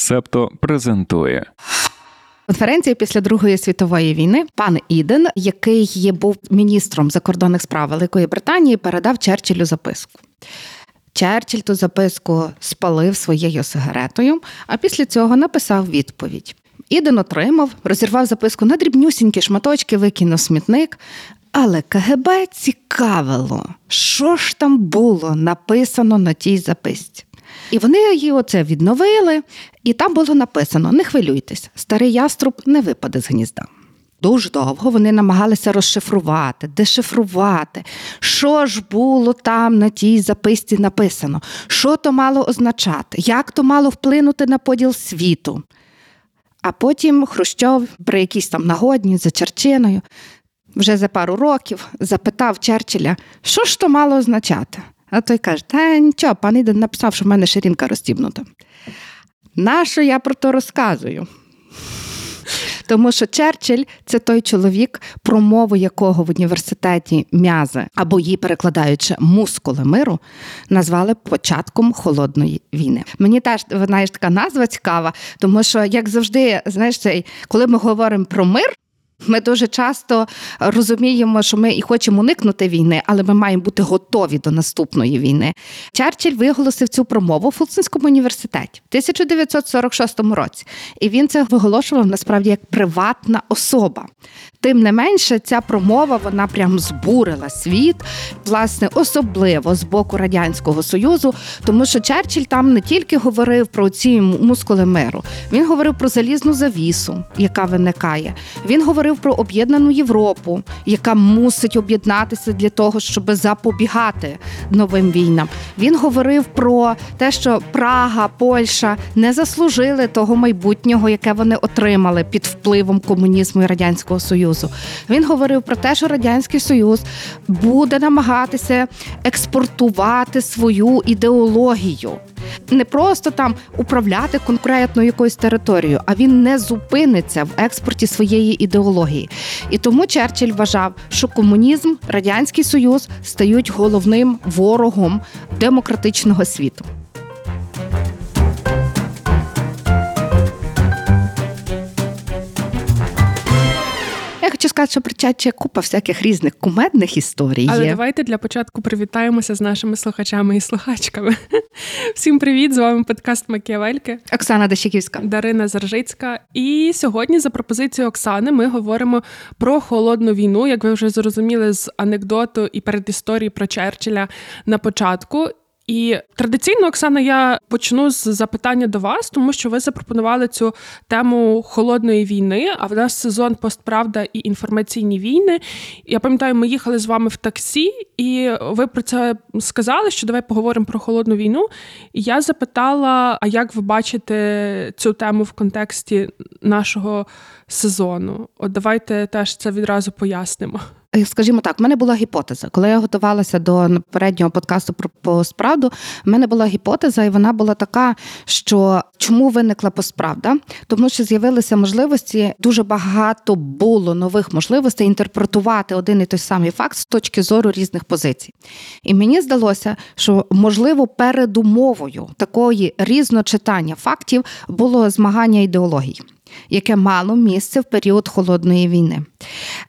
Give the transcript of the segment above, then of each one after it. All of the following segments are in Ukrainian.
Септо презентує. Конференції після Другої світової війни пан Іден, який був міністром закордонних справ Великої Британії, передав Черчиллю записку. Черчилль ту записку спалив своєю сигаретою, а після цього написав відповідь. Іден отримав, розірвав записку на дрібнюсінькі шматочки, викинув смітник. Але КГБ цікавило, що ж там було написано на тій записці. І вони її оце відновили, і там було написано: не хвилюйтесь, старий яструб не випаде з гнізда. Дуже довго вони намагалися розшифрувати, дешифрувати, що ж було там на тій записці написано, що то мало означати, як то мало вплинути на поділ світу. А потім Хрущов при якійсь там нагодні за Черчиною вже за пару років запитав Черчилля, що ж то мало означати. А той каже: Та нічого, пан Іден написав, що в мене ширинка розтібнута. Нащо я про то розказую? Тому що Черчилль це той чоловік, про мову якого в університеті м'язи або її перекладаючи мускули миру, назвали початком холодної війни. Мені теж знаєш, така назва цікава, тому що, як завжди, знаєш, коли ми говоримо про мир. Ми дуже часто розуміємо, що ми і хочемо уникнути війни, але ми маємо бути готові до наступної війни. Черчилль виголосив цю промову в Фулцинському університеті в 1946 році, і він це виголошував насправді як приватна особа. Тим не менше, ця промова вона прям збурила світ, власне, особливо з боку радянського союзу, тому що Черчилль там не тільки говорив про ці мускули миру, він говорив про залізну завісу, яка виникає. Він говорив говорив про об'єднану Європу, яка мусить об'єднатися для того, щоб запобігати новим війнам. Він говорив про те, що Прага, Польща не заслужили того майбутнього, яке вони отримали під впливом комунізму і радянського союзу. Він говорив про те, що радянський союз буде намагатися експортувати свою ідеологію не просто там управляти конкретно якоюсь територією, а він не зупиниться в експорті своєї ідеології. І тому Черчилль вважав, що комунізм, радянський союз стають головним ворогом демократичного світу. Хочу сказати, що при чаті купа всяких різних кумедних історій. Але є. давайте для початку привітаємося з нашими слухачами і слухачками. Всім привіт! З вами подкаст Макіавельки. Оксана Дещиківська. Дарина Заржицька. І сьогодні, за пропозицією Оксани, ми говоримо про холодну війну, як ви вже зрозуміли з анекдоту і передісторії про Черчилля на початку. І традиційно, Оксана, я почну з запитання до вас, тому що ви запропонували цю тему холодної війни. А в нас сезон постправда і інформаційні війни. Я пам'ятаю, ми їхали з вами в таксі, і ви про це сказали, що давай поговоримо про холодну війну. І я запитала: а як ви бачите цю тему в контексті нашого сезону? От давайте теж це відразу пояснимо. Е, скажімо так, в мене була гіпотеза. Коли я готувалася до попереднього подкасту про постправду, в мене була гіпотеза, і вона була така, що чому виникла постправда? Тому що з'явилися можливості, дуже багато було нових можливостей інтерпретувати один і той самий факт з точки зору різних позицій. І мені здалося, що можливо передумовою такої різночитання фактів було змагання ідеологій яке мало місце в період холодної війни.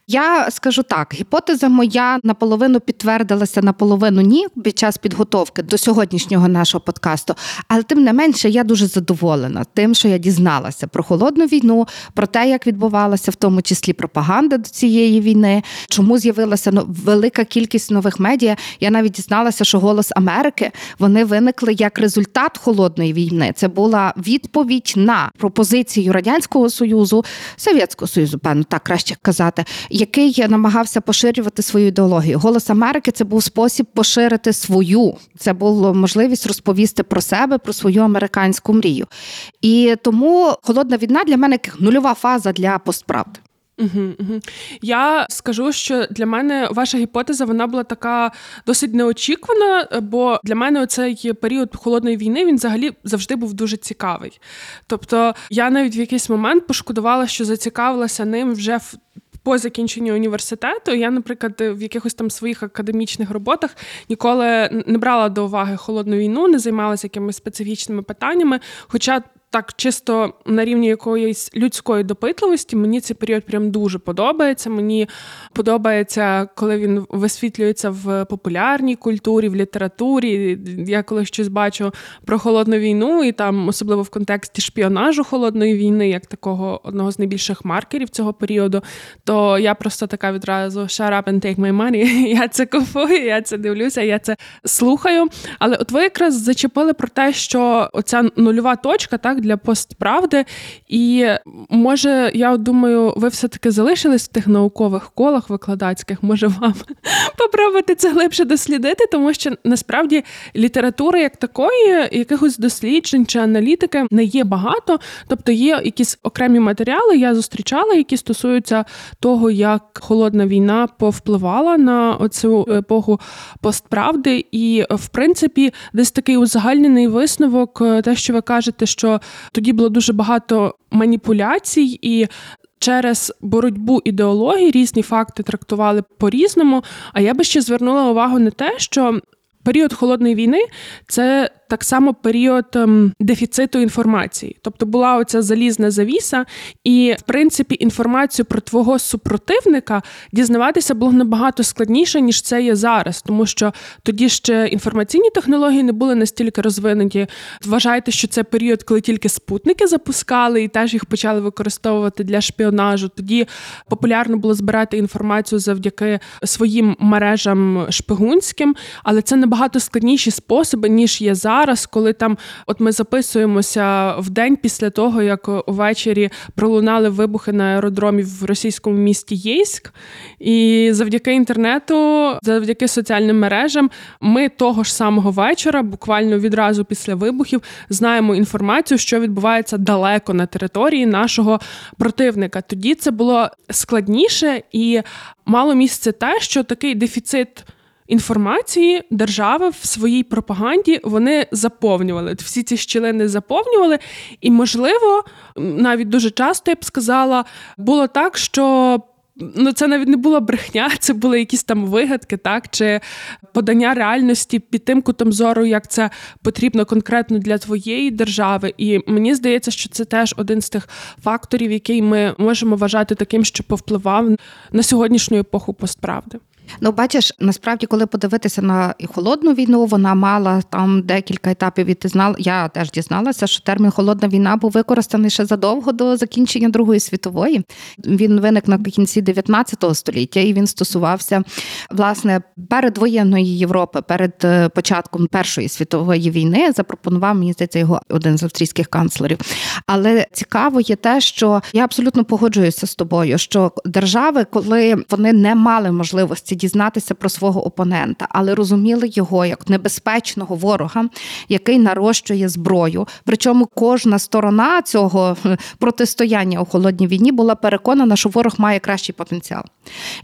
Я скажу так: гіпотеза моя наполовину підтвердилася, наполовину ні під час підготовки до сьогоднішнього нашого подкасту. Але тим не менше, я дуже задоволена тим, що я дізналася про холодну війну, про те, як відбувалася в тому числі пропаганда до цієї війни, чому з'явилася велика кількість нових медіа. Я навіть дізналася, що голос Америки вони виникли як результат холодної війни. Це була відповідь на пропозицію радянського. Радянського Союзу, Совєтського Союзу, певно, так краще казати, який намагався поширювати свою ідеологію. Голос Америки це був спосіб поширити свою. Це була можливість розповісти про себе, про свою американську мрію. І тому холодна війна для мене нульова фаза для постправди. Угу, угу. Я скажу, що для мене ваша гіпотеза вона була така досить неочікувана, бо для мене цей період холодної війни він взагалі завжди був дуже цікавий. Тобто я навіть в якийсь момент пошкодувала, що зацікавилася ним вже в. По закінченню університету я, наприклад, в якихось там своїх академічних роботах ніколи не брала до уваги холодну війну, не займалася якимись специфічними питаннями. Хоча так чисто на рівні якоїсь людської допитливості, мені цей період прям дуже подобається. Мені подобається, коли він висвітлюється в популярній культурі, в літературі. Я коли щось бачу про холодну війну, і там, особливо в контексті шпіонажу холодної війни, як такого одного з найбільших маркерів цього періоду, то я просто така відразу shut up and take my money. Я це купую, я це дивлюся, я це слухаю. Але от ви якраз зачепили про те, що оця нульова точка так для постправди. І може, я думаю, ви все-таки залишились в тих наукових колах викладацьких. Може вам попробувати це глибше дослідити, тому що насправді літератури як такої, якихось досліджень чи аналітики не є багато. Тобто є якісь окремі матеріали, я зустрічала, які стосуються того, як холодна війна повпливала на оцю епоху постправди. І в принципі, десь такий узагальнений висновок, те, що ви кажете, що тоді було дуже багато маніпуляцій і. Через боротьбу ідеології різні факти трактували по-різному. А я би ще звернула увагу на те, що період холодної війни це так само період ем, дефіциту інформації. Тобто була оця залізна завіса, і в принципі інформацію про твого супротивника дізнаватися було набагато складніше, ніж це є зараз, тому що тоді ще інформаційні технології не були настільки розвинені. Вважайте, що це період, коли тільки спутники запускали і теж їх почали використовувати для шпіонажу. Тоді популярно було збирати інформацію завдяки своїм мережам шпигунським, але це набагато складніші способи ніж є зараз зараз, коли там от ми записуємося в день після того, як увечері пролунали вибухи на аеродромі в російському місті Єйськ, і завдяки інтернету, завдяки соціальним мережам, ми того ж самого вечора, буквально відразу після вибухів, знаємо інформацію, що відбувається далеко на території нашого противника. Тоді це було складніше і мало місце те, що такий дефіцит інформації держава в своїй пропаганді вони заповнювали. Всі ці щілини заповнювали, і, можливо, навіть дуже часто я б сказала, було так, що. Ну, це навіть не була брехня, це були якісь там вигадки, так чи подання реальності під тим кутом зору, як це потрібно конкретно для твоєї держави. І мені здається, що це теж один з тих факторів, який ми можемо вважати таким, що повпливав на сьогоднішню епоху постправди. Ну, бачиш, насправді, коли подивитися на холодну війну, вона мала там декілька етапів. І ти знала, я теж дізналася, що термін холодна війна був використаний ще задовго до закінчення Другої світової. Він виник на кінці 19 століття, і він стосувався власне передвоєнної Європи, перед е, початком Першої світової війни. Запропонував мені здається, його один з австрійських канцлерів. Але цікаво є те, що я абсолютно погоджуюся з тобою, що держави, коли вони не мали можливості дізнатися про свого опонента, але розуміли його як небезпечного ворога, який нарощує зброю. Причому кожна сторона цього протистояння у холодній війні була переконана, що ворог має кращий потенціал.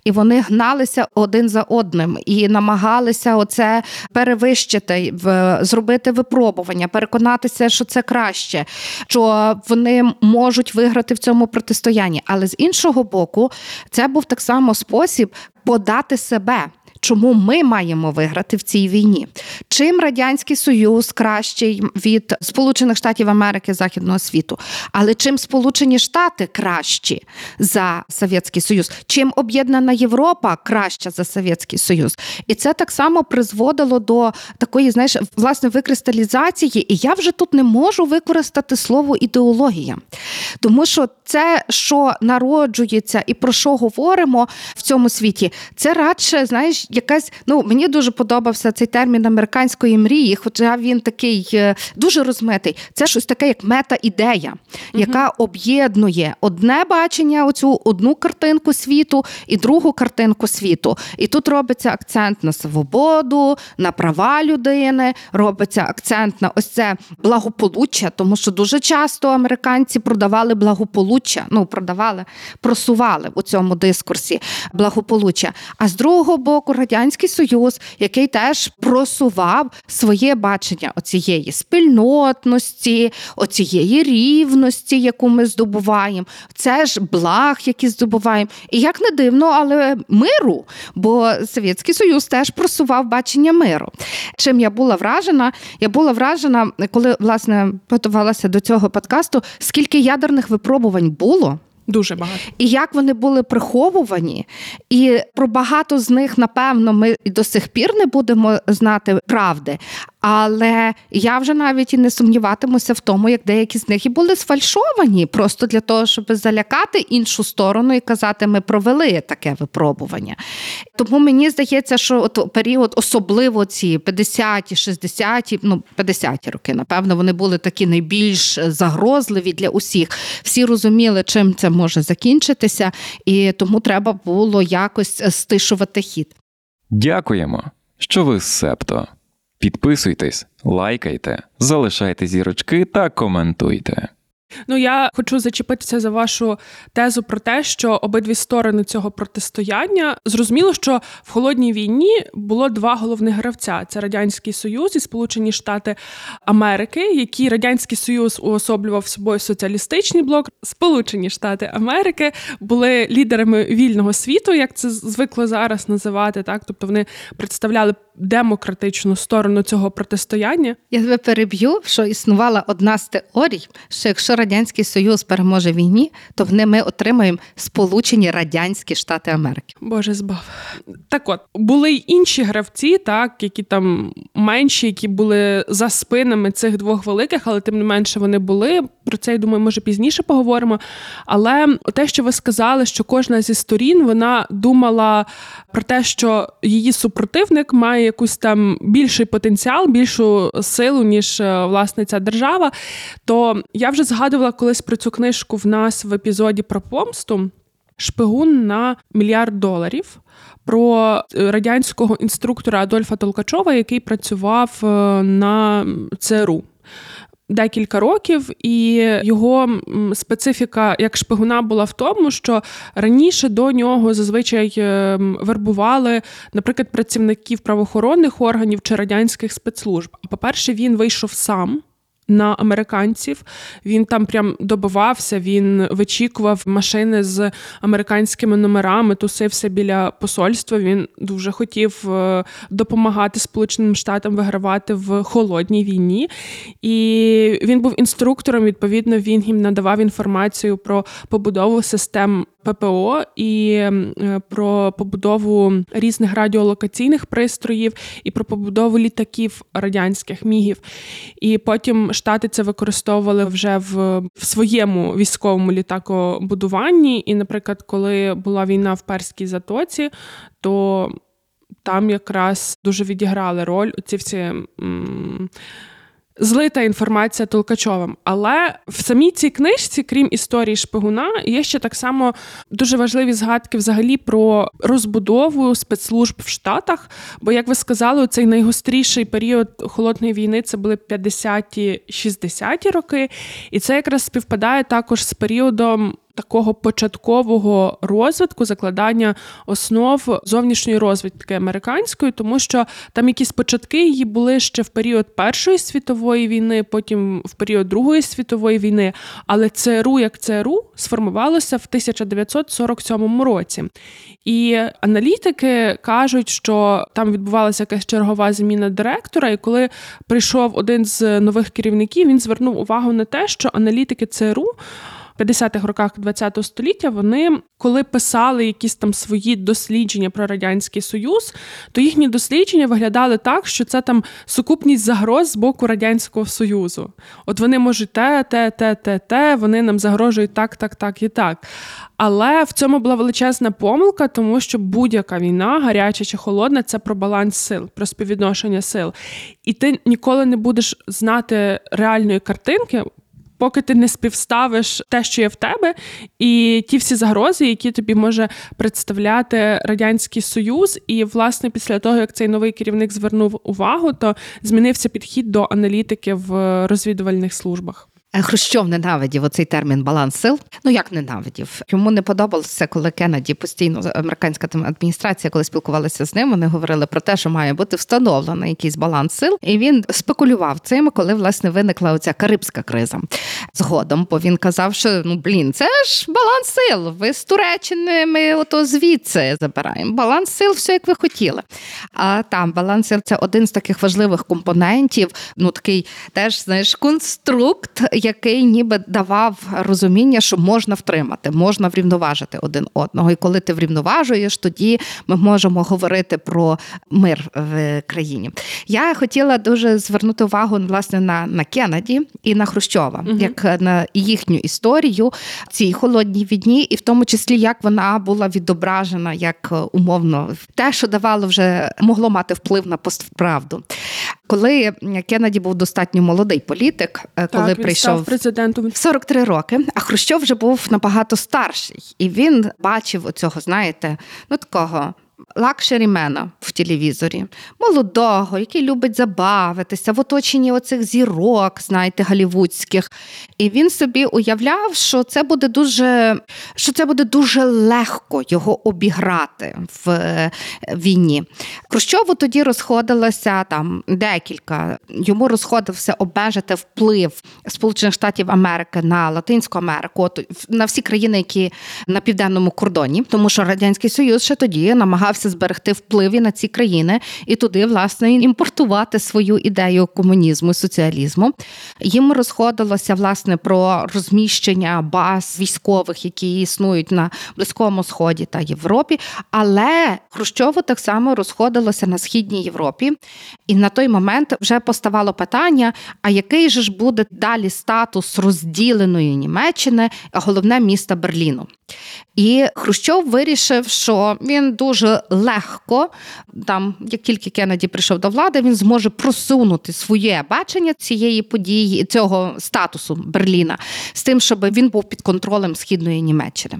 І вони гналися один за одним і намагалися оце перевищити, зробити випробування, переконатися, що це краще, що вони можуть виграти в цьому протистоянні. Але з іншого боку, це був так само спосіб подати себе. Чому ми маємо виграти в цій війні? Чим радянський союз кращий від Сполучених Штатів Америки Західного світу, але чим Сполучені Штати кращі за Совєтський Союз? Чим об'єднана Європа краща за Совєтський Союз? І це так само призводило до такої, знаєш, власне викристалізації. І я вже тут не можу використати слово ідеологія, тому що це, що народжується і про що говоримо в цьому світі, це радше, знаєш якась, ну мені дуже подобався цей термін американської мрії, хоча він такий е, дуже розмитий. Це щось таке, як мета-ідея, яка об'єднує одне бачення, оцю одну картинку світу і другу картинку світу. І тут робиться акцент на свободу, на права людини, робиться акцент на ось це благополуччя, тому що дуже часто американці продавали продавали благополуччя, ну продавали, просували у цьому дискурсі благополуччя. А з другого боку, радянський союз, який теж просував своє бачення оцієї спільнотності, оцієї рівності, яку ми здобуваємо, це ж благ, які здобуваємо. І як не дивно, але миру, бо Совєтський Союз теж просував бачення миру. Чим я була вражена? Я була вражена, коли власне готувалася до цього подкасту, скільки ядерних випробувань було. Дуже багато. І як вони були приховувані, і про багато з них, напевно, ми до сих пір не будемо знати правди. Але я вже навіть і не сумніватимуся в тому, як деякі з них і були сфальшовані, просто для того, щоб залякати іншу сторону і казати, ми провели таке випробування. Тому мені здається, що от період, особливо ці 50-ті, 60-ті, ну 50-ті роки, напевно, вони були такі найбільш загрозливі для усіх. Всі розуміли, чим це може закінчитися, і тому треба було якось стишувати хід. Дякуємо, що ви з септо. Підписуйтесь, лайкайте, залишайте зірочки та коментуйте. Ну я хочу зачепитися за вашу тезу про те, що обидві сторони цього протистояння зрозуміло, що в холодній війні було два головних гравця: це радянський союз і Сполучені Штати Америки, які радянський союз уособлював собою соціалістичний блок. Сполучені Штати Америки були лідерами вільного світу, як це звикло зараз називати. Так, тобто вони представляли демократичну сторону цього протистояння. Я тебе переб'ю, що існувала одна з теорій, що якщо радянський союз переможе війні, то в ми отримаємо Сполучені Радянські Штати Америки. Боже збав. Так, от були й інші гравці, так які там менші, які були за спинами цих двох великих, але тим не менше вони були. Про це я думаю, може пізніше поговоримо. Але те, що ви сказали, що кожна зі сторін вона думала про те, що її супротивник має якусь там більший потенціал, більшу силу, ніж е, власне ця держава. То я вже згадувала колись про цю книжку в нас в епізоді про помсту. Шпигун на мільярд доларів про е, радянського інструктора Адольфа Толкачова, який працював е, на ЦРУ декілька років, і його специфіка як шпигуна була в тому, що раніше до нього зазвичай ем, вербували, наприклад, працівників правоохоронних органів чи радянських спецслужб. А по-перше, він вийшов сам на американців. Він там прям добивався, він вичікував машини з американськими номерами, тусився біля посольства. Він дуже хотів е, допомагати Сполученим Штатам вигравати в холодній війні. І він був інструктором. Відповідно, він їм надавав інформацію про побудову систем ППО і е, про побудову різних радіолокаційних пристроїв, і про побудову літаків радянських мігів. І потім штати це використовували вже в, в своєму військовому літакобудуванні. І, наприклад, коли була війна в Перській затоці, то там якраз дуже відіграли роль ці всі. М- злита інформація Толкачовим. Але в самій цій книжці, крім історії шпигуна, є ще так само дуже важливі згадки взагалі про розбудову спецслужб в Штатах. Бо, як ви сказали, цей найгостріший період холодної війни це були 50-ті, 60-ті роки, і це якраз співпадає також з періодом такого початкового розвитку, закладання основ зовнішньої розвідки американської, тому що там якісь початки її були ще в період Першої світової війни, потім в період Другої світової війни. Але ЦРУ як ЦРУ сформувалося в 1947 році. І аналітики кажуть, що там відбувалася якась чергова зміна директора, і коли прийшов один з нових керівників, він звернув увагу на те, що аналітики ЦРУ. 50-х роках ХХ століття вони, коли писали якісь там свої дослідження про радянський союз, то їхні дослідження виглядали так, що це там сукупність загроз з боку радянського союзу. От вони можуть те, те, те, те, те, вони нам загрожують так, так, так і так. Але в цьому була величезна помилка, тому що будь-яка війна, гаряча чи холодна, це про баланс сил, про співвідношення сил. І ти ніколи не будеш знати реальної картинки поки ти не співставиш те, що є в тебе, і ті всі загрози, які тобі може представляти радянський союз, і власне після того як цей новий керівник звернув увагу, то змінився підхід до аналітики в розвідувальних службах. Е, Хрущов ненавидів оцей термін баланс сил. Ну як ненавидів? Йому не подобалося, коли Кеннеді постійно американська адміністрація, коли спілкувалися з ним, вони говорили про те, що має бути встановлений якийсь баланс сил. І він спекулював цим, коли власне виникла оця карибська криза. Згодом, бо він казав, що ну блін, це ж баланс сил. Ви з Туреччини ми ото звідси забираємо. Баланс сил, все як ви хотіли. А там баланс сил це один з таких важливих компонентів. Ну такий теж знаєш конструкт, який ніби давав розуміння, що можна втримати, можна врівноважити один одного. І коли ти врівноважуєш, тоді ми можемо говорити про мир в країні. Я хотіла дуже звернути увагу власне на, на Кеннеді і на Хрущова, Мгм. як на їхню історію цій холодній війні, і в тому числі як вона була відображена як е, умовно те, що давало вже могло мати вплив на постправду. Коли Кеннеді був достатньо молодий політик, е, коли так, він прийшов став президентом. 43 роки, а Хрущов вже був набагато старший, і він бачив оцього, знаєте, ну такого. Лакшерімена в телевізорі, молодого, який любить забавитися в оточенні оцих зірок, знаєте, голівудських. І він собі уявляв, що це буде дуже, що це буде дуже легко його обіграти в е, війні. Хрущову тоді розходилося там декілька. Йому розходився обмежити вплив Сполучених Штатів Америки на Латинську Америку, на всі країни, які на південному кордоні, тому що радянський союз ще тоді намагався зберегти вплив на ці країни і туди власне імпортувати свою ідею комунізму, і соціалізму. Їм розходилося власне про розміщення баз військових, які існують на Близькому Сході та Європі. Але Хрущову так само розходилося на східній Європі, і на той момент вже поставало питання: а який же ж буде далі статус розділеної Німеччини, головне міста Берліну? І Хрущов вирішив, що він дуже легко, там, як тільки Кеннеді прийшов до влади, він зможе просунути своє бачення цієї події, цього статусу Берліна, з тим, щоб він був під контролем східної Німеччини,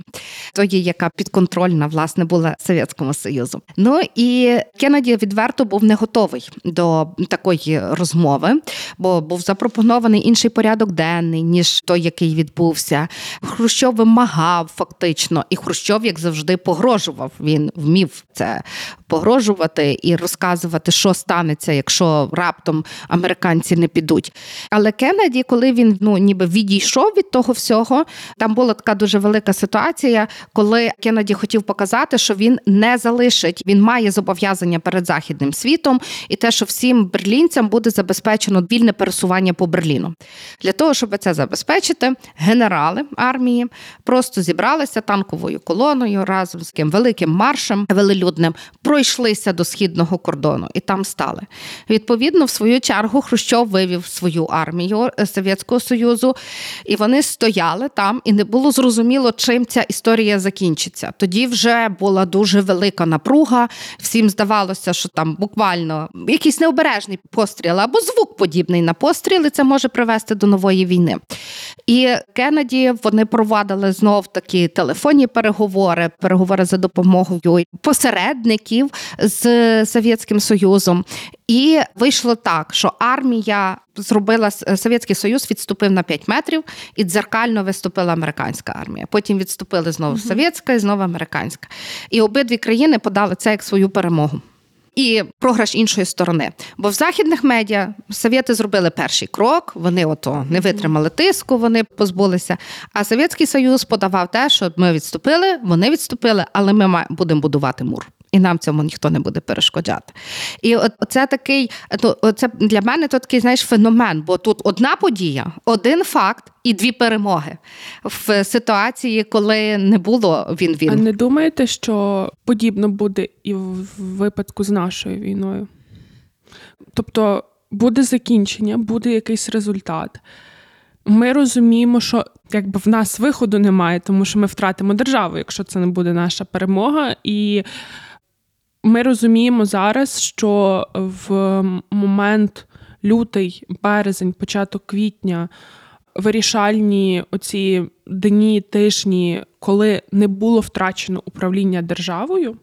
тої, яка підконтрольна власне була Совєтському Союзу. Ну і Кеннеді відверто був не готовий до такої розмови, бо був запропонований інший порядок денний, ніж той, який відбувся. Хрущов вимагав фактично, і Хрущов, як завжди, погрожував. Він вмів It's uh, погрожувати і розказувати, що станеться, якщо раптом американці не підуть. Але Кеннеді, коли він ну ніби відійшов від того всього, там була така дуже велика ситуація, коли Кеннеді хотів показати, що він не залишить, він має зобов'язання перед західним світом, і те, що всім берлінцям буде забезпечено вільне пересування по Берліну. Для того, щоб це забезпечити, генерали армії просто зібралися танковою колоною разом з ким великим маршем велелюдним, пройшлися до східного кордону і там стали. Відповідно, в свою чергу Хрущов вивів свою армію е, Совєтського Союзу, і вони стояли там, і не було зрозуміло, чим ця історія закінчиться. Тоді вже була дуже велика напруга. Всім здавалося, що там буквально якийсь необережний постріл або звук подібний на постріли, це може привести до нової війни. І Кеннеді вони провадили знов такі телефонні переговори, переговори за допомогою посередників з Совєтським Союзом. І вийшло так, що армія зробила Совєтський Союз, відступив на 5 метрів, і дзеркально виступила американська армія. Потім відступили знову uh совєтська і знову американська. І обидві країни подали це як свою перемогу. І програш іншої сторони. Бо в західних медіа совєти зробили перший крок, вони ото не витримали тиску, вони позбулися. А Совєтський Союз подавав те, що ми відступили, вони відступили, але ми будемо будувати мур. І нам цьому ніхто не буде перешкоджати. І от це такий, ну, це для мене то такий знаєш, феномен, бо тут одна подія, один факт і дві перемоги в ситуації, коли не було він він. А не думаєте, що подібно буде і в випадку з нашою війною? Тобто буде закінчення, буде якийсь результат. Ми розуміємо, що якби в нас виходу немає, тому що ми втратимо державу, якщо це не буде наша перемога. І ми розуміємо зараз, що в момент лютий, березень, початок квітня вирішальні оці дні, тижні, коли не було втрачено управління державою.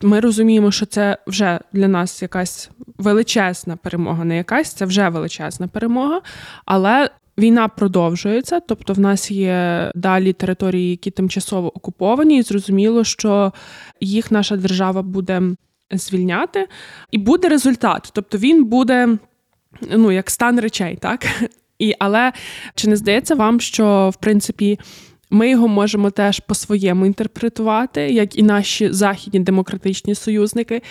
Ми розуміємо, що це вже для нас якась величезна перемога, не якась, це вже величезна перемога, але Війна продовжується, тобто в нас є далі території, які тимчасово окуповані, і зрозуміло, що їх наша держава буде звільняти, і буде результат. Тобто він буде ну як стан речей, так і але чи не здається вам, що в принципі? Ми його можемо теж по-своєму інтерпретувати, як і наші західні демократичні союзники,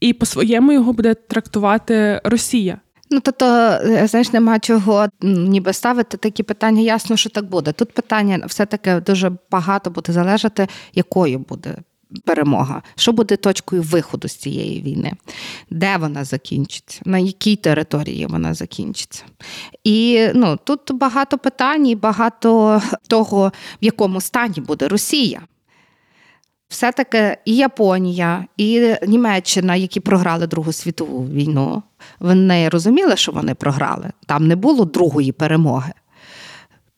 і по-своєму його буде трактувати Росія. Ну, тобто, е, знаєш, нема чого ніби ставити такі питання. Ясно, що так буде. Тут питання все-таки дуже багато буде залежати, якою буде перемога, що буде точкою виходу з цієї війни, де вона закінчиться, на якій території вона закінчиться. І ну, тут багато питань, багато того, в якому стані буде Росія. Все-таки і Японія, і Німеччина, які програли Другу світову війну, вони розуміли, що вони програли. Там не було другої перемоги.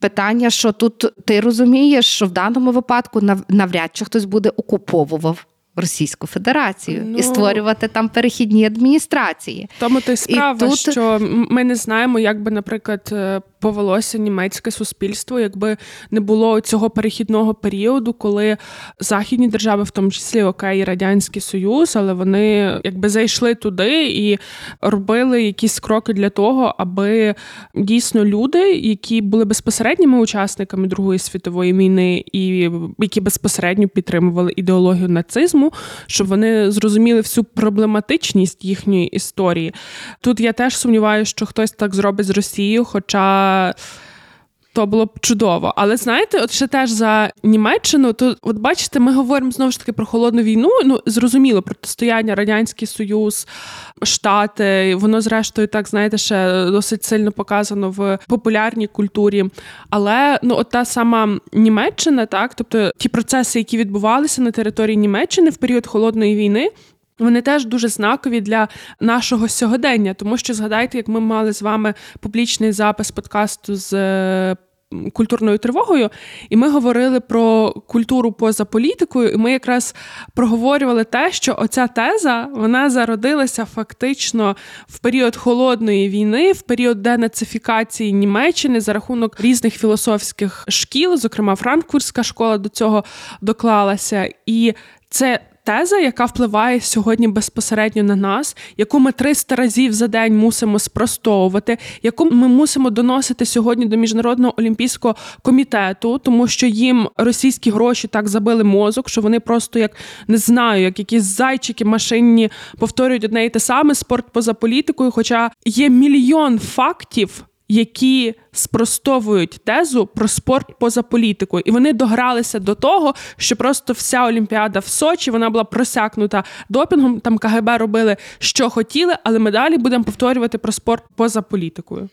Питання, що тут ти розумієш, що в даному випадку навряд чи хтось буде окуповував Російську Федерацію ну, і створювати там перехідні адміністрації. Тому то й справа, і тут... що ми не знаємо, як би, наприклад, е, повелося німецьке суспільство, якби не було цього перехідного періоду, коли західні держави, в тому числі окей, радянський союз, але вони якби зайшли туди і робили якісь кроки для того, аби дійсно люди, які були безпосередніми учасниками Другої світової війни, і які безпосередньо підтримували ідеологію нацизму, щоб вони зрозуміли всю проблематичність їхньої історії. Тут я теж сумніваюся, що хтось так зробить з Росією, хоча то було б чудово. Але знаєте, от ще теж за Німеччину, то от бачите, ми говоримо знову ж таки про холодну війну. Ну зрозуміло, протистояння Радянський Союз, Штати, воно зрештою так знаєте, ще досить сильно показано в популярній культурі. Але ну, от та сама Німеччина, так, тобто ті процеси, які відбувалися на території Німеччини в період холодної війни. Вони теж дуже знакові для нашого сьогодення, тому що згадайте, як ми мали з вами публічний запис подкасту з е, культурною тривогою, і ми говорили про культуру поза політикою, і ми якраз проговорювали те, що оця теза вона зародилася фактично в період холодної війни, в період денацифікації Німеччини за рахунок різних філософських шкіл, зокрема Франкфуртська школа до цього доклалася. І це теза, яка впливає сьогодні безпосередньо на нас, яку ми 300 разів за день мусимо спростовувати, яку ми мусимо доносити сьогодні до міжнародного олімпійського комітету, тому що їм російські гроші так забили мозок, що вони просто як не знаю, як якісь зайчики машинні повторюють одне і те саме спорт поза політикою. Хоча є мільйон фактів які спростовують тезу про спорт поза політикою, і вони догралися до того, що просто вся Олімпіада в Сочі вона була просякнута допінгом. Там КГБ робили що хотіли, але ми далі будемо повторювати про спорт поза політикою.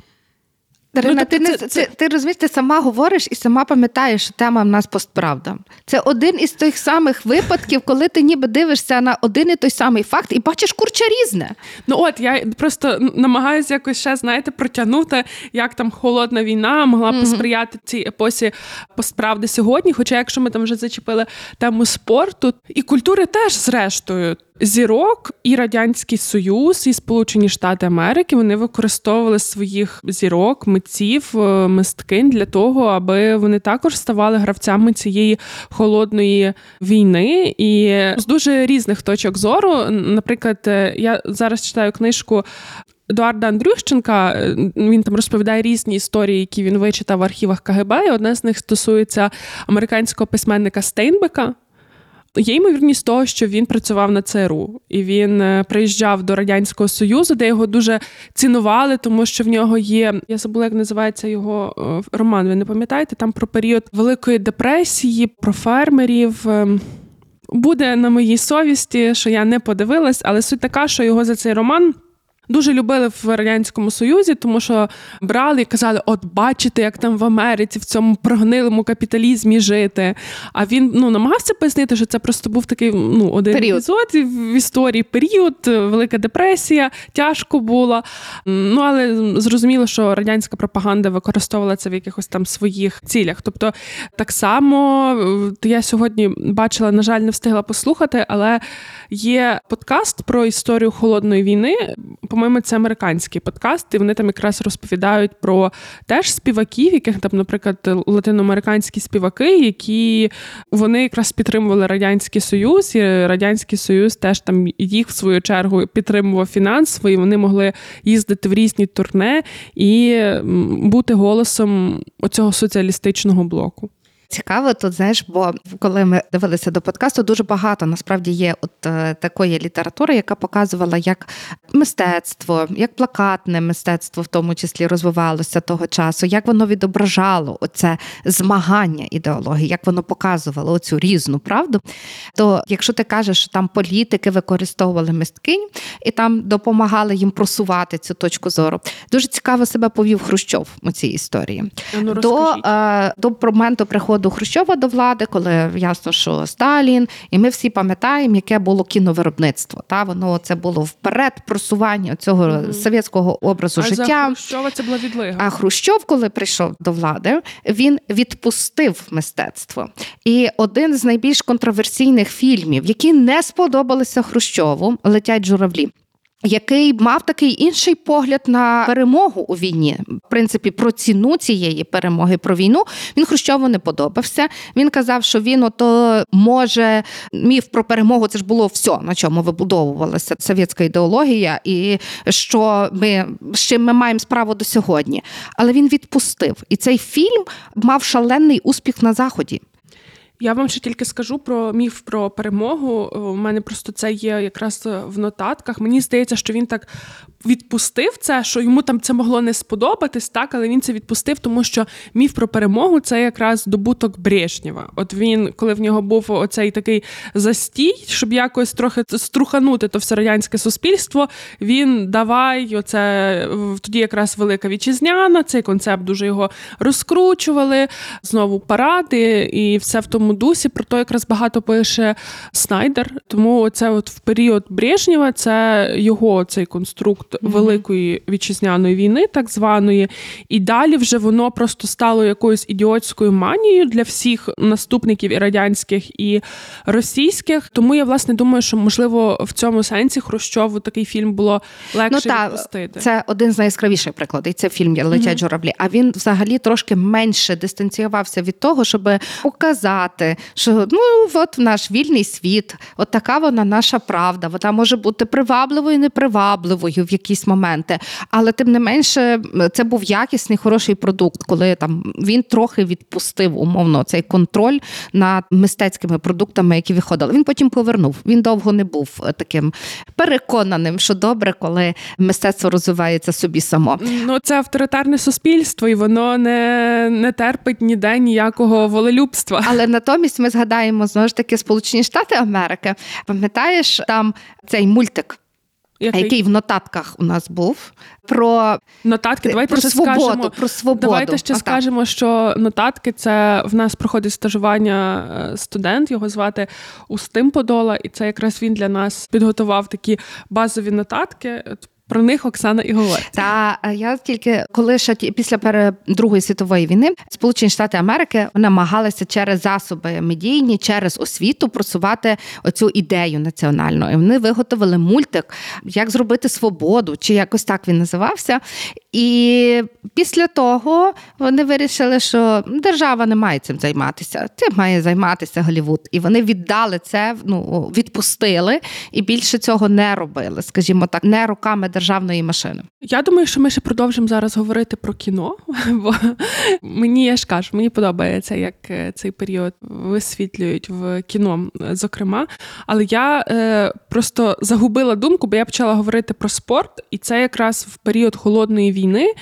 Дарина, ну, ти, не, це... ти розумієш, ти сама говориш і сама пам'ятаєш, що тема в нас постправда. Це один із тих самих випадків, коли ти ніби дивишся на один і той самий факт і бачиш курча різне. Ну от я просто намагаюся якось ще знаєте протягнути, як там холодна війна могла mm посприяти цій епосі постправди сьогодні. Хоча, якщо ми там вже зачепили тему спорту і культури, теж зрештою. Зірок і радянський союз, і Сполучені Штати Америки вони використовували своїх зірок, митців, е, мисткинь для того, аби вони також ставали гравцями цієї холодної війни. І з дуже різних точок зору, наприклад, е, я зараз читаю книжку. Едуарда Андрющенка е, він там розповідає різні історії, які він вичитав в архівах КГБ. і Одна з них стосується американського письменника Стейнбека. Є ймовірність того, що він працював на ЦРУ, і він е, приїжджав до радянського союзу, де його дуже цінували, тому що в нього є. Я забула, як називається його е, роман. Ви не пам'ятаєте? Там про період великої депресії, про фермерів. Ем, буде на моїй совісті, що я не подивилась, але суть така, що його за цей роман. Дуже любили в радянському союзі, тому що брали і казали: от бачите, як там в Америці в цьому прогнилому капіталізмі жити. А він ну намагався пояснити, що це просто був такий ну один період. епізод в історії період, велика депресія, тяжко було. Ну але зрозуміло, що радянська пропаганда використовувала це в якихось там своїх цілях. Тобто, так само е, я сьогодні бачила, на жаль, не встигла послухати, але є подкаст про історію холодної війни по-моєму, це американський подкаст, і вони там якраз розповідають про теж співаків, яких там, наприклад, латиноамериканські співаки, які вони якраз підтримували радянський союз, і радянський союз теж там їх в свою чергу підтримував фінансово, і вони могли їздити в різні турне і бути голосом оцього соціалістичного блоку. Цікаво тут, знаєш, бо коли ми дивилися до подкасту, дуже багато насправді є от е, такої літератури, яка показувала, як мистецтво, як плакатне мистецтво, в тому числі розвивалося того часу, як воно відображало оце змагання ідеології, як воно показувало оцю різну правду. То якщо ти кажеш, що там політики використовували мисткинь і там допомагали їм просувати цю точку зору, дуже цікаво себе повів Хрущов у цій історії. Ну, до, е, до моменту приходу приходу Хрущова до влади, коли ясно, що Сталін, і ми всі пам'ятаємо, яке було кіновиробництво. Та воно це було вперед просування цього mm совєтського образу а життя. За Хрущова це була відлига. А Хрущов, коли прийшов до влади, він відпустив мистецтво. І один з найбільш контроверсійних фільмів, які не сподобалися Хрущову, летять журавлі який мав такий інший погляд на перемогу у війні, в принципі, про ціну цієї перемоги про війну. Він Хрущову не подобався. Він казав, що він ото може міф про перемогу. Це ж було все, на чому вибудовувалася совєтська ідеологія, і що ми з чим ми маємо справу до сьогодні. Але він відпустив, і цей фільм мав шалений успіх на заході. Я вам ще тільки скажу про міф про перемогу. У мене просто це є якраз в нотатках. Мені здається, що він так відпустив це, що йому там це могло не сподобатись, так, але він це відпустив, тому що міф про перемогу це якраз добуток Брежнєва. От він, коли в нього був оцей такий застій, щоб якось трохи струханути то все радянське суспільство. Він давай, оце тоді якраз велика вітчизняна. Цей концепт дуже його розкручували. Знову паради, і все в тому дусі. Про то якраз багато пише Снайдер. Тому це от в період Брежнєва це його цей конструкт Великої вітчизняної війни, так званої, і далі вже воно просто стало якоюсь ідіотською манією для всіх наступників і радянських і російських. Тому я власне думаю, що можливо в цьому сенсі Хрущову такий фільм було легше ну, та, відпустити. Це один з найяскравіших прикладів. Це фільм Летять mm-hmm. журавлі. А він взагалі трошки менше дистанціювався від того, щоб показати, що ну от наш вільний світ, от така вона наша правда. Вона може бути привабливою, непривабливою в якісь моменти. Але тим не менше, це був якісний хороший продукт, коли там він трохи відпустив умовно цей контроль над мистецькими продуктами, які виходили. Він потім повернув. Він довго не був е, таким переконаним, що добре, коли мистецтво розвивається собі само. Ну це авторитарне суспільство, і воно не, не терпить ніде ніякого волелюбства. Але натомість ми згадаємо знову ж таки Сполучені Штати Америки. Пам'ятаєш там цей мультик? який? який в нотатках у нас був. Про нотатки. Давайте про ще свободу, скажемо, про свободу. Давайте ще а скажемо, так. що нотатки це в нас проходить стажування е, студент, його звати Устим Подола, і це якраз він для нас підготував такі базові нотатки. Про них Оксана і говорить. Та я тільки коли ще після Другої світової війни Сполучені Штати Америки намагалися через засоби медійні, через освіту просувати оцю ідею національну. І Вони виготовили мультик, як зробити свободу, чи якось так він називався. І після того вони вирішили, що держава не має цим займатися. Цим має займатися Голівуд. І вони віддали це, ну відпустили і більше цього не робили, скажімо так, не руками державної машини. Я думаю, що ми ще продовжимо зараз говорити про кіно, бо мені я ж кажу, мені подобається, як е, цей період висвітлюють в кіно, зокрема. Але я е, просто загубила думку, бо я почала говорити про спорт, і це якраз в період холодної війни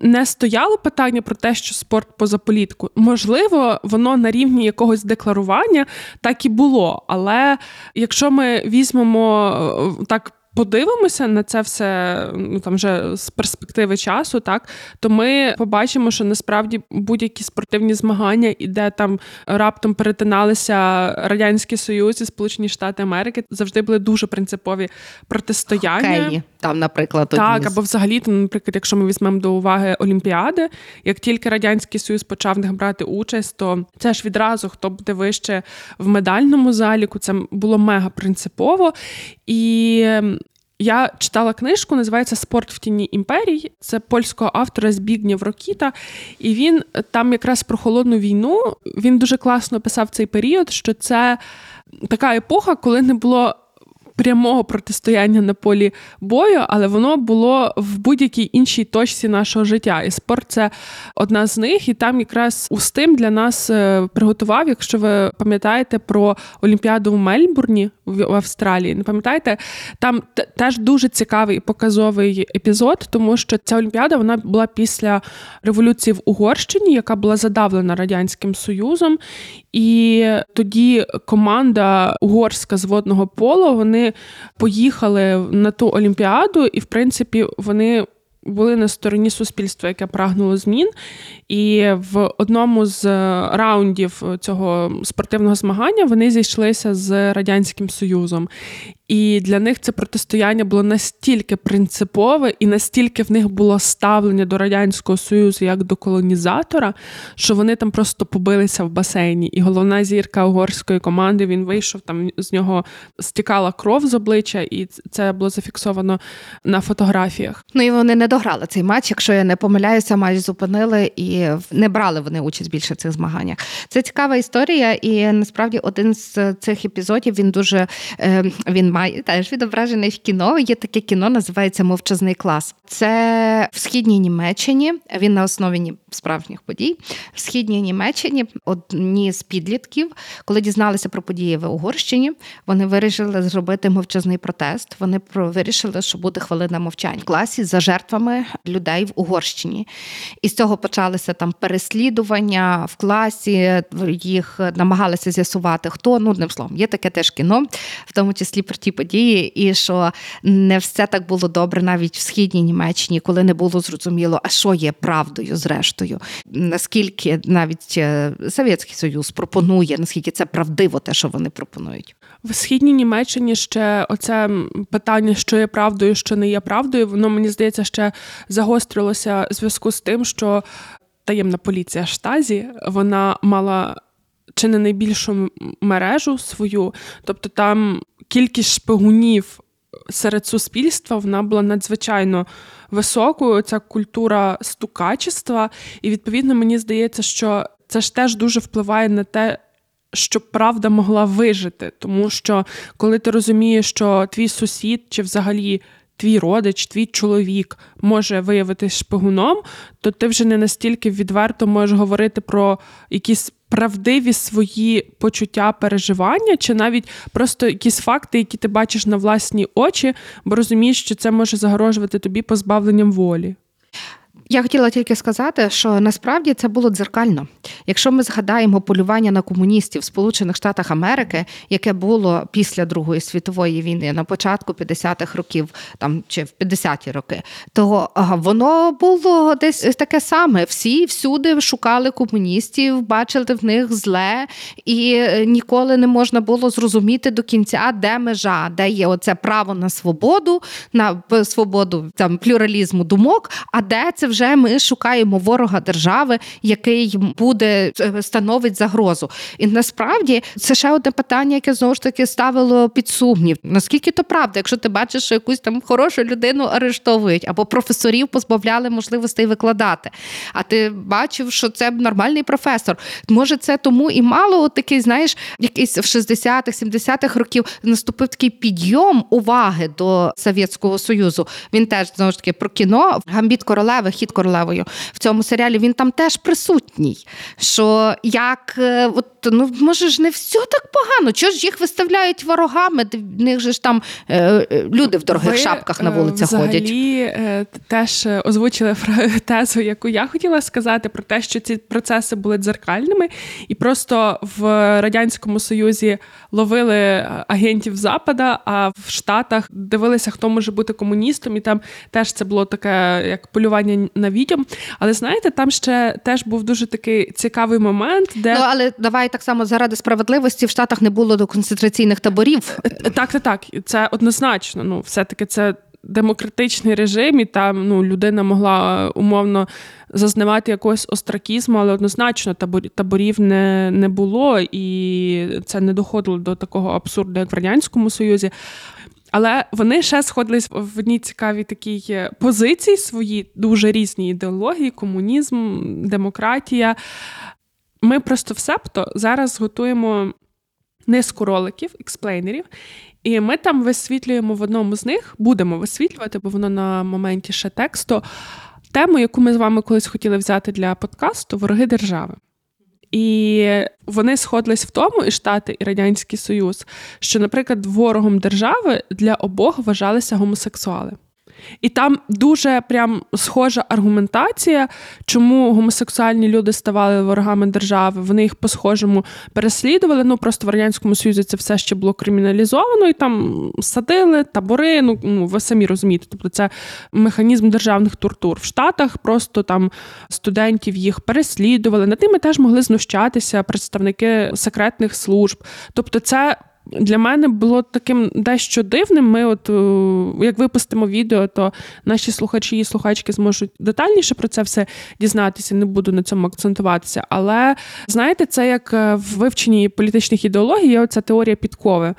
не стояло питання про те, що спорт поза політику. Можливо, воно на рівні якогось декларування так і було. Але якщо ми візьмемо е, так подивимося на це все ну там вже з перспективи часу, так то ми побачимо, що насправді будь-які спортивні змагання, і де там раптом перетиналися радянський Союз і Сполучені Штати Америки, завжди були дуже принципові протистояння. Хокеї, там, наприклад, так або взагалі, там, наприклад, якщо ми візьмемо до уваги Олімпіади, як тільки радянський союз почав них брати участь, то це ж відразу хто буде вище в медальному заліку, це було мега принципово і Я читала книжку, називається Спорт в тіні імперій. Це польського автора Збігнєв Рокіта. І він там якраз про холодну війну. Він дуже класно писав цей період, що це така епоха, коли не було прямого протистояння на полі бою, але воно було в будь-якій іншій точці нашого життя. І спорт це одна з них. І там якраз Устим для нас е, приготував, якщо ви пам'ятаєте про Олімпіаду в Мельбурні в Австралії. Не пам'ятаєте? Там теж дуже цікавий і показовий епізод, тому що ця Олімпіада вона була після революції в Угорщині, яка була задавлена радянським союзом. І тоді команда угорська з водного полу вони поїхали на ту олімпіаду, і в принципі вони були на стороні суспільства, яке прагнуло змін. І в одному з раундів цього спортивного змагання вони зійшлися з радянським союзом. І для них це протистояння було настільки принципове, і настільки в них було ставлення до радянського союзу як до колонізатора, що вони там просто побилися в басейні. І головна зірка угорської команди він вийшов там з нього стікала кров з обличчя, і це було зафіксовано на фотографіях. Ну і вони не дограли цей матч. Якщо я не помиляюся, матч зупинили і не брали вони участь більше в цих змаганнях. Це цікава історія, і насправді один з цих епізодів він дуже е, він має теж відображений в кіно. Є таке кіно, називається Мовчазний клас. Це в східній Німеччині. Він на основі справжніх подій. В східній Німеччині одні з підлітків, коли дізналися про події в Угорщині, вони вирішили зробити мовчазний протест. Вони вирішили, що буде хвилина мовчань в класі за жертвами людей в Угорщині. І з цього почалися там переслідування в класі. Їх намагалися з'ясувати, хто ну одним словом. Є таке теж кіно, в тому числі ті події, і що не все так було добре навіть в східній Німеччині, коли не було зрозуміло, а що є правдою, зрештою, наскільки навіть е, Совєтський Союз пропонує, наскільки це правдиво, те, що вони пропонують. В східній Німеччині ще оце питання, що є правдою, що не є правдою, воно мені здається ще загострилося в зв'язку з тим, що таємна поліція штазі вона мала чи не найбільшу мережу свою, тобто там кількість шпигунів серед суспільства вона була надзвичайно високою. Ця культура стукачества, і відповідно мені здається, що це ж теж дуже впливає на те. Щоб правда могла вижити, тому що коли ти розумієш, що твій сусід чи взагалі твій родич, твій чоловік може виявитись шпигуном, то ти вже не настільки відверто можеш говорити про якісь правдиві свої почуття, переживання, чи навіть просто якісь факти, які ти бачиш на власні очі, бо розумієш, що це може загрожувати тобі позбавленням волі. Я хотіла тільки сказати, що насправді це було дзеркально. Якщо ми згадаємо полювання на комуністів в Сполучених Штатах Америки, яке було після Другої світової війни на початку 50-х років, там чи в 50-ті роки, то воно було десь таке саме. Всі всюди шукали комуністів, бачили в них зле, і е, ніколи не можна було зрозуміти до кінця, де межа, де є оце право на свободу, на свободу там плюралізму думок, а де це вже вже ми шукаємо ворога держави, який буде е, становить загрозу. І насправді це ще одне питання, яке знову ж таки ставило під сумнів. Наскільки то правда, якщо ти бачиш, що якусь там хорошу людину арештовують або професорів позбавляли можливостей викладати, а ти бачив, що це нормальний професор. Може, це тому і мало такий, знаєш, якийсь в 60-х, 70-х років наступив такий підйом уваги до Совєтського Союзу. Він теж знову ж таки про кіно Гамбіт королеви хід королевою в цьому серіалі він там теж присутній. Що як е, от ну може ж не все так погано? Чого ж їх виставляють ворогами? В них же ж там е, е люди в дорогих Ви, шапках на вулицях взагалі, ходять. Е, теж озвучили тезу, яку я хотіла сказати, про те, що ці процеси були дзеркальними, і просто в радянському союзі ловили агентів Запада, а в Штатах дивилися, хто може бути комуністом, і там теж це було таке як полювання на відьом. Але знаєте, там ще теж був дуже такий цікавий момент, де ну але давай так само заради справедливості в Штатах не було до концентраційних таборів. Е, так, так, так. Це однозначно. Ну, все-таки це. Демократичний режим, і там ну, людина могла умовно зазнавати якогось остракізму, але однозначно таборів не не було, і це не доходило до такого абсурду, як в Радянському Союзі. Але вони ще сходились в одній цікавій такій е, позиції свої, дуже різні ідеології: комунізм, демократія. Ми просто в Септо зараз готуємо низку роликів, експлейнерів, і ми там висвітлюємо в одному з них, будемо висвітлювати, бо воно на моменті ще тексту. Тему, яку ми з вами колись хотіли взяти для подкасту Вороги держави. І вони сходились в тому, і Штати, і Радянський Союз, що, наприклад, ворогом держави для обох вважалися гомосексуали. І там дуже прям схожа аргументація, чому гомосексуальні люди ставали ворогами держави. Вони їх по-схожому переслідували. Ну просто в радянському союзі це все ще було криміналізовано, і там садили табори. Ну ну ви самі розумієте. Тобто це механізм державних тортур в Штатах. Просто там студентів їх переслідували. Над ними теж могли знущатися представники секретних служб. Тобто, це для мене було таким дещо дивним. Ми, от е, як випустимо відео, то наші слухачі і слухачки зможуть детальніше про це все дізнатися. Не буду на цьому акцентуватися. Але знаєте, це як е, в вивченні політичних ідеологій є оця теорія підкови,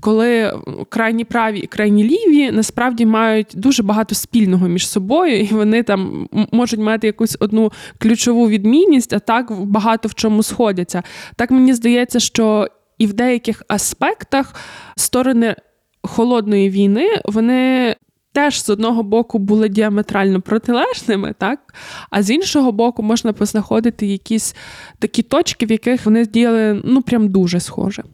коли крайні праві і крайні ліві насправді мають дуже багато спільного між собою, і вони там можуть мати якусь одну ключову відмінність, а так багато в чому сходяться. Так мені здається, що і в деяких аспектах сторони холодної війни вони. Теж з одного боку були діаметрально протилежними, так а з іншого боку, можна познаходити якісь такі точки, в яких вони діяли ну прям дуже схоже.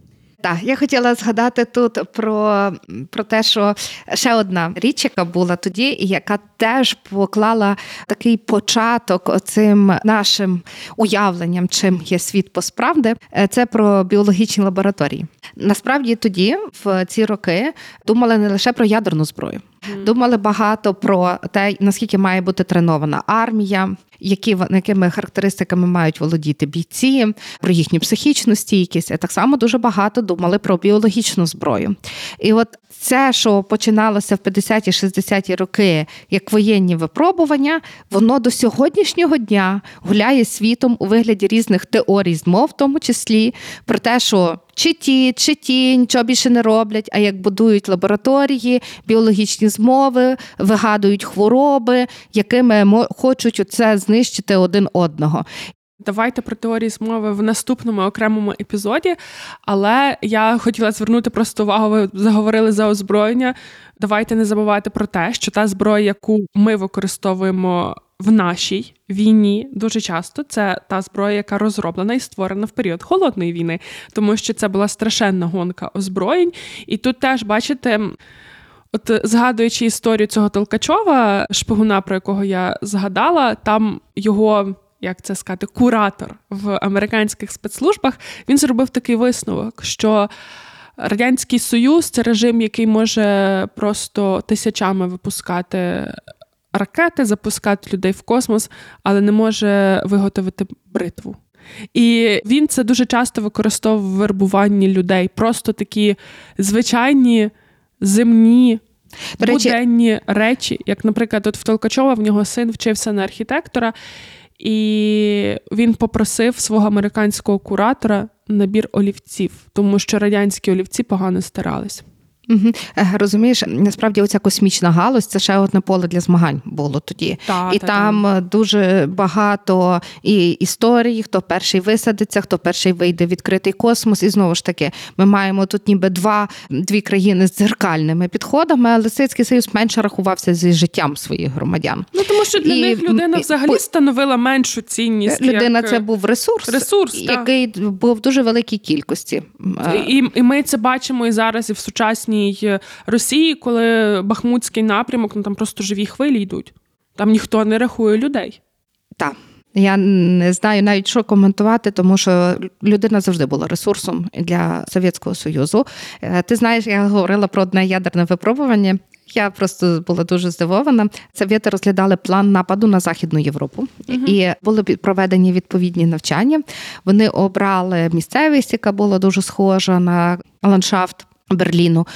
Так, я хотіла згадати тут про про те, що ще одна річ, яка була тоді, і яка теж поклала такий початок цим нашим уявленням, чим є світ посправди, е, це про біологічні лабораторії. Насправді тоді, в ці роки, думали не лише про ядерну зброю. Думали багато про те, наскільки має бути тренована армія, які якими характеристиками мають володіти бійці, про їхню психічну стійкість. Так само дуже багато думали про біологічну зброю. І от це, що починалося в 50-ті, 60-ті роки як воєнні випробування, воно до сьогоднішнього дня гуляє світом у вигляді різних теорій змов, в тому числі про те, що чи ті, чи ті нічого більше не роблять, а як будують лабораторії, біологічні змови, вигадують хвороби, якими хочуть це знищити один одного. Давайте про теорії змови в наступному окремому епізоді. Але я хотіла звернути просто увагу, ви заговорили за озброєння. Давайте не забувати про те, що та зброя, яку ми використовуємо в нашій війні, дуже часто це та зброя, яка розроблена і створена в період холодної війни, тому що це була страшенна гонка озброєнь. І тут теж бачите. От згадуючи історію цього Толкачова, шпигуна, про якого я згадала, там його як це сказати, куратор в американських спецслужбах, він зробив такий висновок, що Радянський Союз це режим, який може просто тисячами випускати ракети, запускати людей в космос, але не може виготовити бритву. І він це дуже часто використовував в вербуванні людей. Просто такі звичайні земні. Буденні речі, як, наприклад, от в Толкачова в нього син вчився на архітектора, і він попросив свого американського куратора набір олівців, тому що радянські олівці погано стирались. Угу. Розумієш, насправді оця космічна галузь це ще одне поле для змагань було тоді. Та, і та, там та. дуже багато і історій, хто перший висадиться, хто перший вийде в відкритий космос. І знову ж таки, ми маємо тут ніби два дві країни з дзеркальними підходами, але Сицький Союз менше рахувався зі життям своїх громадян. Ну тому що для і, них людина взагалі становила меншу цінність. Людина як... це був ресурс, ресурс який та. був в дуже великій кількості. І, і ми це бачимо і зараз, і в сучасній сучасній Росії, коли Бахмутський напрямок, ну там просто живі хвилі йдуть. Там ніхто не рахує людей. Так. Я не знаю навіть що коментувати, тому що людина завжди була ресурсом для Совєтського Союзу. Е, ти знаєш, я говорила про одне ядерне випробування. Я просто була дуже здивована. Совєти розглядали план нападу на Західну Європу, uh і були проведені відповідні навчання. Вони обрали місцевість, яка була дуже схожа на ландшафт Берліну.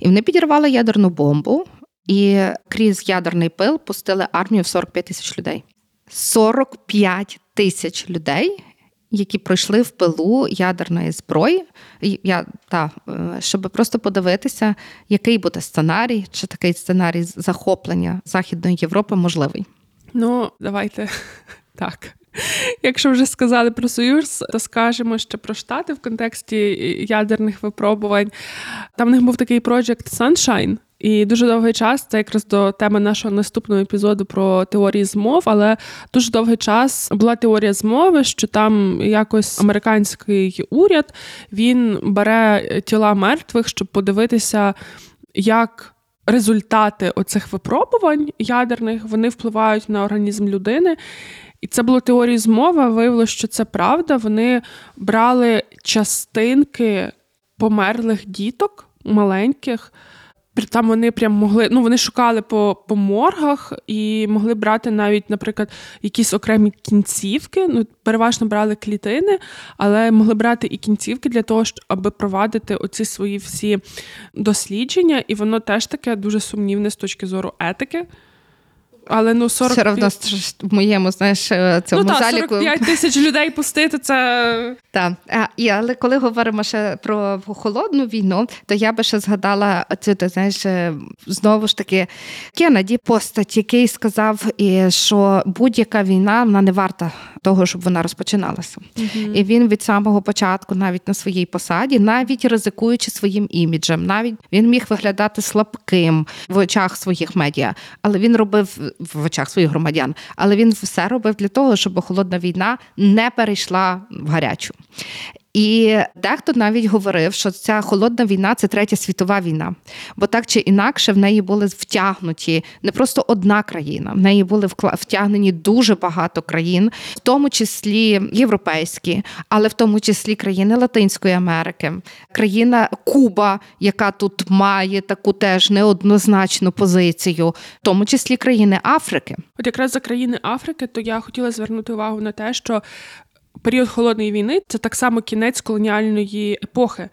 І вони підірвали ядерну бомбу і крізь ядерний пил пустили армію в 45 тисяч людей. 45 тисяч людей, які пройшли в пилу ядерної зброї. Я та щоб просто подивитися, який буде сценарій, чи такий сценарій захоплення Західної Європи можливий. Ну, давайте так. Якщо вже сказали про Союз, то скажемо ще про Штати в контексті ядерних випробувань. Там в них був такий Project Sunshine, і дуже довгий час це якраз до теми нашого наступного епізоду про теорії змов, але дуже довгий час була теорія змови, що там якось американський уряд він бере тіла мертвих, щоб подивитися, як. Результати оцих випробувань ядерних вони впливають на організм людини, і це було теорії змови. Виявилося, що це правда. Вони брали частинки померлих діток маленьких. Там вони прям могли, ну вони шукали по по моргах і могли брати навіть, наприклад, якісь окремі кінцівки. Ну, переважно брали клітини, але могли брати і кінцівки для того, аби провадити оці свої всі дослідження. І воно теж таке дуже сумнівне з точки зору етики. Але ну 40... Все одно в моєму знаєш, е, цьому ну, та, заліку... 45 тисяч людей пустити це. Так. І, але коли говоримо ще про холодну війну, то я би ще згадала цю, ти знаєш, е, знову ж таки Кеннеді постать, який сказав, що будь-яка війна вона не варта того, щоб вона розпочиналася. uh І він від самого початку, навіть на своїй посаді, навіть ризикуючи своїм іміджем, навіть він міг виглядати слабким в очах своїх медіа, але він робив в очах своїх громадян, але він все робив для того, щоб холодна війна не перейшла в гарячу. І дехто навіть говорив, що ця холодна війна це третя світова війна, бо так чи інакше в неї були втягнуті не просто одна країна, в неї були втягнені дуже багато країн, в тому числі європейські, але в тому числі країни Латинської Америки, країна Куба, яка тут має таку теж неоднозначну позицію, в тому числі країни Африки. От якраз за країни Африки, то я хотіла звернути увагу на те, що період холодної війни це так само кінець колоніальної епохи.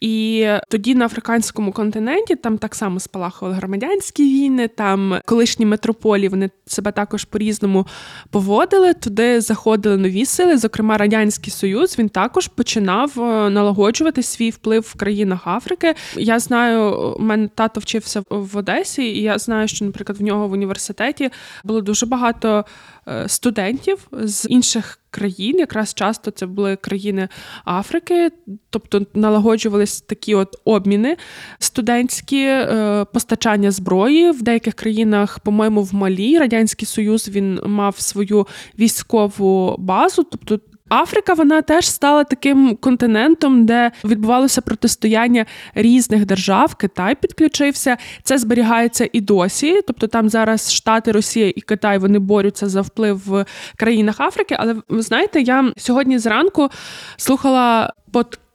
І тоді на африканському континенті там так само спалахували громадянські війни, там колишні метрополії вони себе також по-різному поводили. Туди заходили нові сили. Зокрема, радянський союз він також починав е, налагоджувати свій вплив в країнах Африки. Я знаю, у мене тато вчився в Одесі, і я знаю, що, наприклад, в нього в університеті було дуже багато е, студентів з інших країн. Якраз часто це були країни Африки, тобто налагоджували ось такі от обміни студентські е, постачання зброї в деяких країнах, по-моєму, в Малі радянський союз він мав свою військову базу, тобто. Африка вона теж стала таким континентом, де відбувалося протистояння різних держав. Китай підключився. Це зберігається і досі. Тобто там зараз Штати, Росія і Китай вони борються за вплив в країнах Африки. Але ви знаєте, я сьогодні зранку слухала подкаст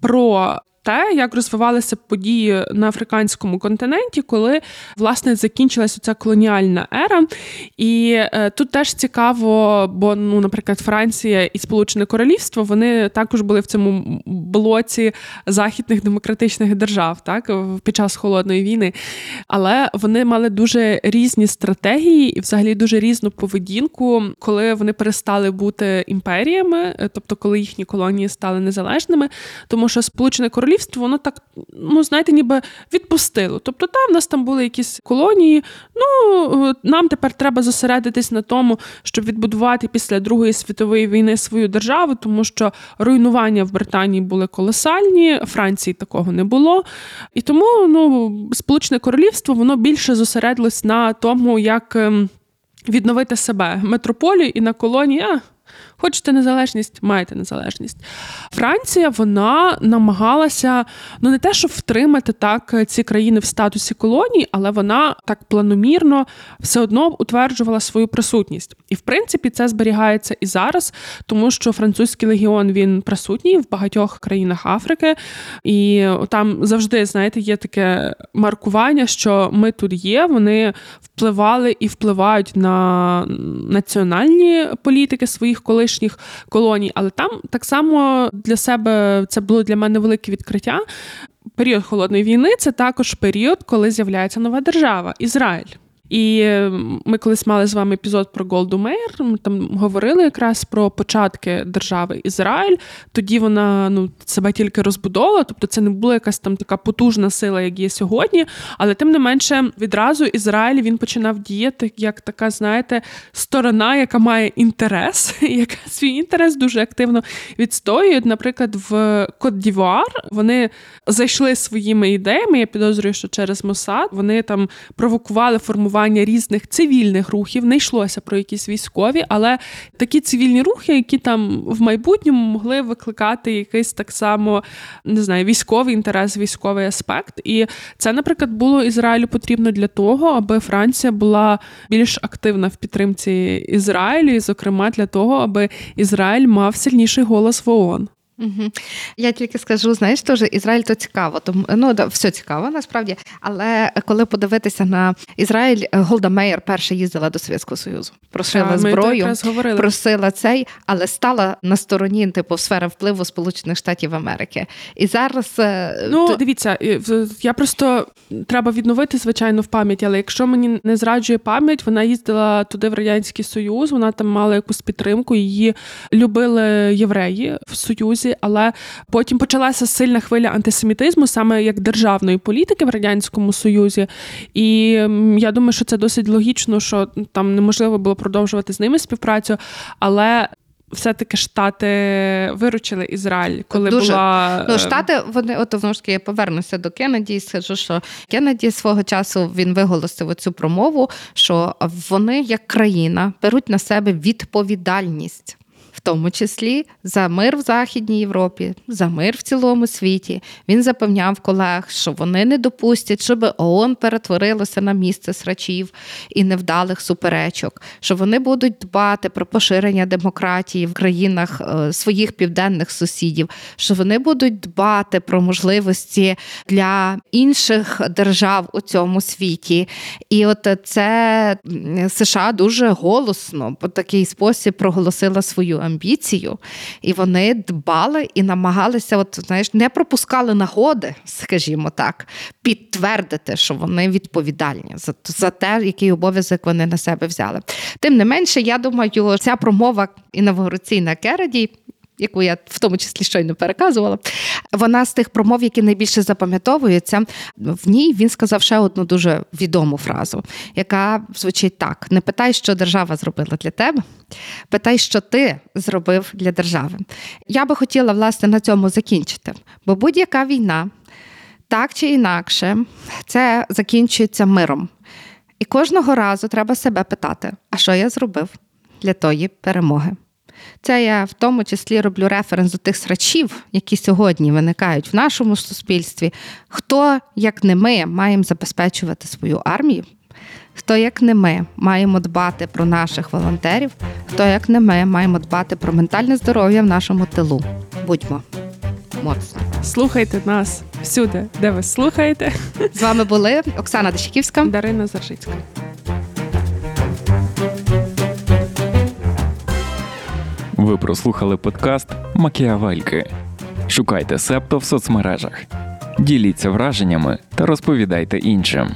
про те, як розвивалися події на африканському континенті, коли власне закінчилася ця колоніальна ера. І е, тут теж цікаво, бо, ну, наприклад, Франція і Сполучене Королівство вони також були в цьому блоці західних демократичних держав, так під час холодної війни. Але вони мали дуже різні стратегії і, взагалі, дуже різну поведінку, коли вони перестали бути імперіями, е, тобто коли їхні колонії стали незалежними, тому що Сполучене Королівство королівство, воно так, ну знаєте, ніби відпустило. Тобто, там в нас там були якісь колонії. Ну нам тепер треба зосередитись на тому, щоб відбудувати після Другої світової війни свою державу, тому що руйнування в Британії були колосальні, Франції такого не було. І тому ну, Сполучене Королівство воно більше зосередилось на тому, як ем, відновити себе метрополію і на колонії. Хочете незалежність, маєте незалежність. Франція вона намагалася ну не те, щоб втримати так ці країни в статусі колонії, але вона так планомірно все одно утверджувала свою присутність. І в принципі це зберігається і зараз, тому що французький легіон він присутній в багатьох країнах Африки, і там завжди, знаєте, є таке маркування, що ми тут є. Вони впливали і впливають на національні політики своїх колишніх колоній, але там так само для себе це було для мене велике відкриття. Період холодної війни це також період, коли з'являється нова держава Ізраїль. І ми колись мали з вами епізод про Голду Мейер. Ми там говорили якраз про початки держави Ізраїль. Тоді вона ну себе тільки розбудовувала, тобто це не була якась там така потужна сила, як є сьогодні. Але тим не менше, відразу Ізраїль він починав діяти як така, знаєте, сторона, яка має інтерес, яка свій інтерес дуже активно відстоює. Наприклад, в Кот Дівуар вони зайшли своїми ідеями. Я підозрюю, що через Мосад вони там провокували формування різних цивільних рухів. Не йшлося про якісь військові, але такі цивільні рухи, які там в майбутньому могли викликати якийсь так само не знаю, військовий інтерес, військовий аспект. І це, наприклад, було Ізраїлю потрібно для того, аби Франція була більш активна в підтримці Ізраїлю, і, зокрема, для того, аби Ізраїль мав сильніший голос в ООН. Угу. Я тільки скажу, знаєш, теж Ізраїль то цікаво, тому ну да, все цікаво насправді. Але коли подивитися на Ізраїль, Голда Меєр перша їздила до Совєтського Союзу, просила ми зброю, просила цей, але стала на стороні типу сфери впливу Сполучених Штатів Америки. І зараз е, Ну, то- дивіться, е, я просто треба відновити, звичайно, в пам'ять, але якщо мені не зраджує пам'ять, вона їздила туди в Радянський Союз, вона там мала якусь підтримку, її любили євреї в Союзі, але потім почалася сильна хвиля антисемітизму, саме як державної політики в Радянському Союзі. І я думаю, що це досить логічно, що там неможливо було продовжувати з ними співпрацю, але. Все-таки штати виручили Ізраїль, коли Дуже. була Ну, е, штати, вони от знову ж таки я повернуся до Кеннеді і скажу, що Кеннеді свого часу він виголосив оцю промову, що вони як країна беруть на себе відповідальність. В тому числі за мир в Західній Європі, за мир в цілому світі. Він запевняв колег, що вони не допустять, щоб ООН перетворилося на місце срачів і невдалих суперечок, що вони будуть дбати про поширення демократії в країнах е, своїх південних сусідів, що вони будуть дбати про можливості для інших держав у цьому світі. І от це США дуже голосно в такий спосіб проголосила свою амбіцію, і вони дбали і намагалися, от знаєш, не пропускали нагоди, скажімо так, підтвердити, що вони відповідальні за, за те, який обов'язок вони на себе взяли. Тим не менше, я думаю, ця промова інавгураційна Кереді. Яку я в тому числі щойно переказувала, вона з тих промов, які найбільше запам'ятовуються. В ній він сказав ще одну дуже відому фразу, яка звучить так: не питай, що держава зробила для тебе, питай, що ти зробив для держави. Я би хотіла власне на цьому закінчити, бо будь-яка війна, так чи інакше, це закінчується миром. І кожного разу треба себе питати: а що я зробив для тої перемоги? Це я в тому числі роблю референс до тих срачів, які сьогодні виникають в нашому суспільстві. Хто, як не ми, маємо забезпечувати свою армію? Хто, як не ми, маємо дбати про наших волонтерів? Хто, як не ми, маємо дбати про ментальне здоров'я в нашому тилу? Будьмо моцні. Слухайте нас всюди, де ви слухаєте. З вами були Оксана Дещиківська. Дарина Заржицька. Ви прослухали подкаст Макіавельки. Шукайте Септо в соцмережах, діліться враженнями та розповідайте іншим.